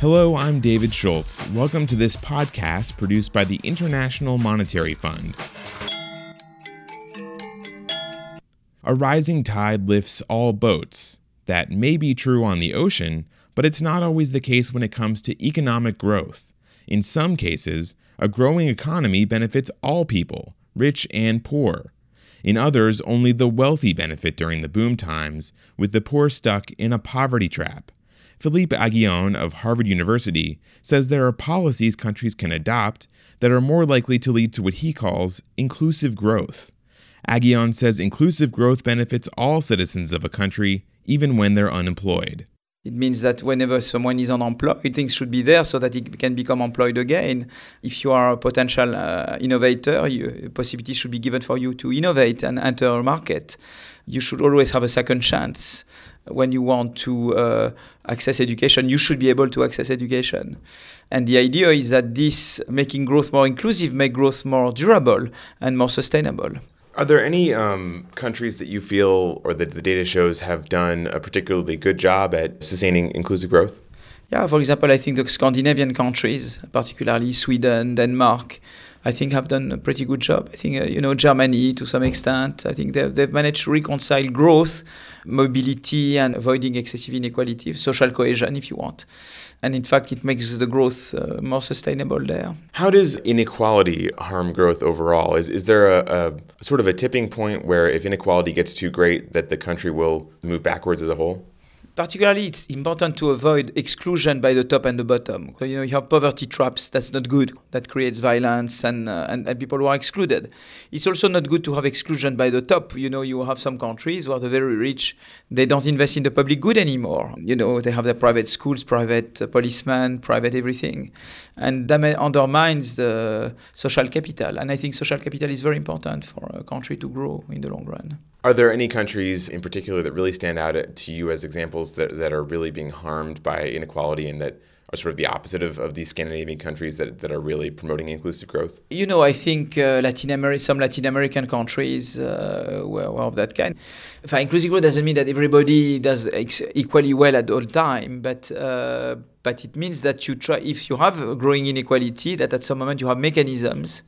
Hello, I'm David Schultz. Welcome to this podcast produced by the International Monetary Fund. A rising tide lifts all boats. That may be true on the ocean, but it's not always the case when it comes to economic growth. In some cases, a growing economy benefits all people, rich and poor. In others, only the wealthy benefit during the boom times, with the poor stuck in a poverty trap. Philippe Aghion of Harvard University says there are policies countries can adopt that are more likely to lead to what he calls inclusive growth. Aghion says inclusive growth benefits all citizens of a country, even when they're unemployed. It means that whenever someone is unemployed, things should be there so that he can become employed again. If you are a potential uh, innovator, you, possibility should be given for you to innovate and enter a market. You should always have a second chance. When you want to uh, access education, you should be able to access education. And the idea is that this making growth more inclusive, make growth more durable and more sustainable. Are there any um, countries that you feel or that the data shows have done a particularly good job at sustaining inclusive growth? Yeah, for example, I think the Scandinavian countries, particularly Sweden, Denmark, I think have done a pretty good job. I think, uh, you know, Germany to some extent, I think they've, they've managed to reconcile growth, mobility, and avoiding excessive inequality, social cohesion, if you want and in fact it makes the growth uh, more sustainable there. How does inequality harm growth overall? Is is there a, a, sort of a tipping point where if inequality gets too great that the country will move backwards as a whole? Particularly it's important to avoid exclusion by the top and the bottom. So, you know, you have poverty traps, that's not good. That creates violence and, uh, and, and, people who are excluded. It's also not good to have exclusion by the top. You know, you have some countries where the very rich, they don't invest in the public good anymore. You know, they have their private schools, private uh, policemen, private everything. And that undermines the social capital. And I think social capital is very important for a country to grow in the long run. Are there any countries in particular that really stand out to you as examples that, that are really being harmed by inequality and that are sort of the opposite of, of these Scandinavian countries that, that are really promoting inclusive growth? You know, I think uh, Latin America, some Latin American countries uh, were, were, of that kind. Inclusive growth doesn't mean that everybody does ex- equally well at all time, but uh, but it means that you try if you have growing inequality, that at some moment you have mechanisms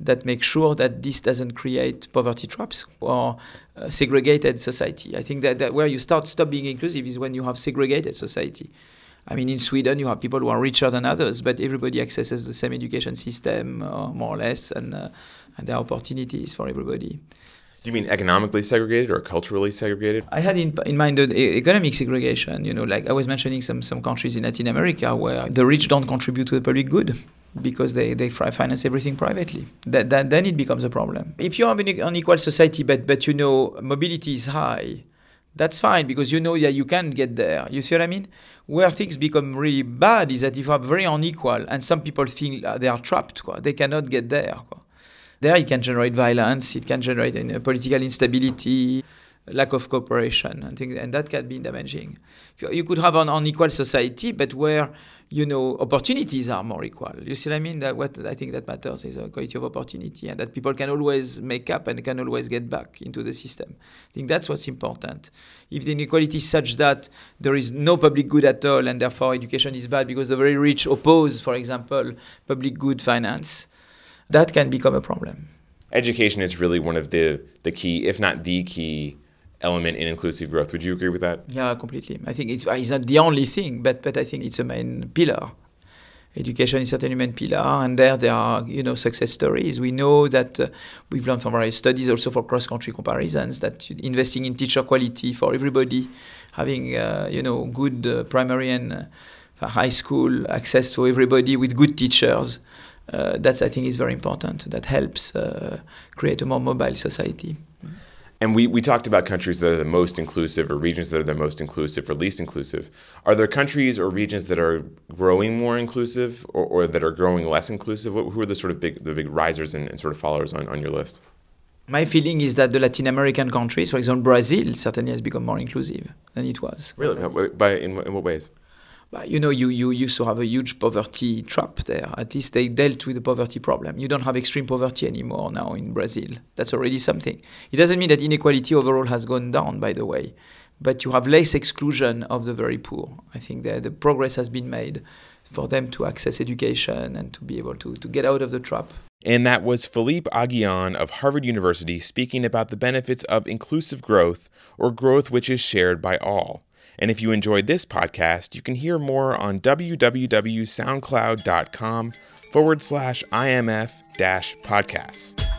that make sure that this doesn't create poverty traps or uh, segregated society. I think that, that where you start stop being inclusive is when you have segregated society. I mean, in Sweden, you have people who are richer than others, but everybody accesses the same education system, uh, more or less, and, uh, and there are opportunities for everybody. Do you mean economically segregated or culturally segregated? I had in, in mind the economic segregation. You know, like I was mentioning some, some countries in Latin America where the rich don't contribute to the public good because they, they finance everything privately. That, that, then it becomes a problem. If you have an unequal society, but, but you know mobility is high, that's fine because you know that you can get there. You see what I mean? Where things become really bad is that if you are very unequal and some people think they are trapped, they cannot get there. There it can generate violence, it can generate uh, political instability, lack of cooperation, and things, and that can be damaging. You could have an unequal society, but where you know opportunities are more equal. You see what I mean? That what I think that matters is a quality of opportunity, and that people can always make up and can always get back into the system. I think that's what's important. If the inequality is such that there is no public good at all, and therefore education is bad because the very rich oppose, for example, public good finance that can become a problem. Education is really one of the, the key, if not the key, element in inclusive growth. Would you agree with that? Yeah, completely. I think it's, it's not the only thing, but, but I think it's a main pillar. Education is certainly a main pillar, and there there are you know success stories. We know that uh, we've learned from various studies, also for cross-country comparisons, that investing in teacher quality for everybody, having uh, you know good uh, primary and uh, high school access to everybody with good teachers, uh, that's I think is very important. That helps uh, create a more mobile society. And we, we talked about countries that are the most inclusive or regions that are the most inclusive or least inclusive. Are there countries or regions that are growing more inclusive or, or that are growing less inclusive? Who are the sort of big the big risers and, and sort of followers on, on your list? My feeling is that the Latin American countries, for example, Brazil, certainly has become more inclusive than it was. Really? By, in, in what ways? But you know, you, you used to have a huge poverty trap there. At least they dealt with the poverty problem. You don't have extreme poverty anymore now in Brazil. That's already something. It doesn't mean that inequality overall has gone down, by the way. but you have less exclusion of the very poor. I think that the progress has been made for them to access education and to be able to, to get out of the trap. And that was Philippe Aghion of Harvard University speaking about the benefits of inclusive growth, or growth which is shared by all. And if you enjoyed this podcast, you can hear more on www.soundcloud.com forward slash IMF dash podcasts.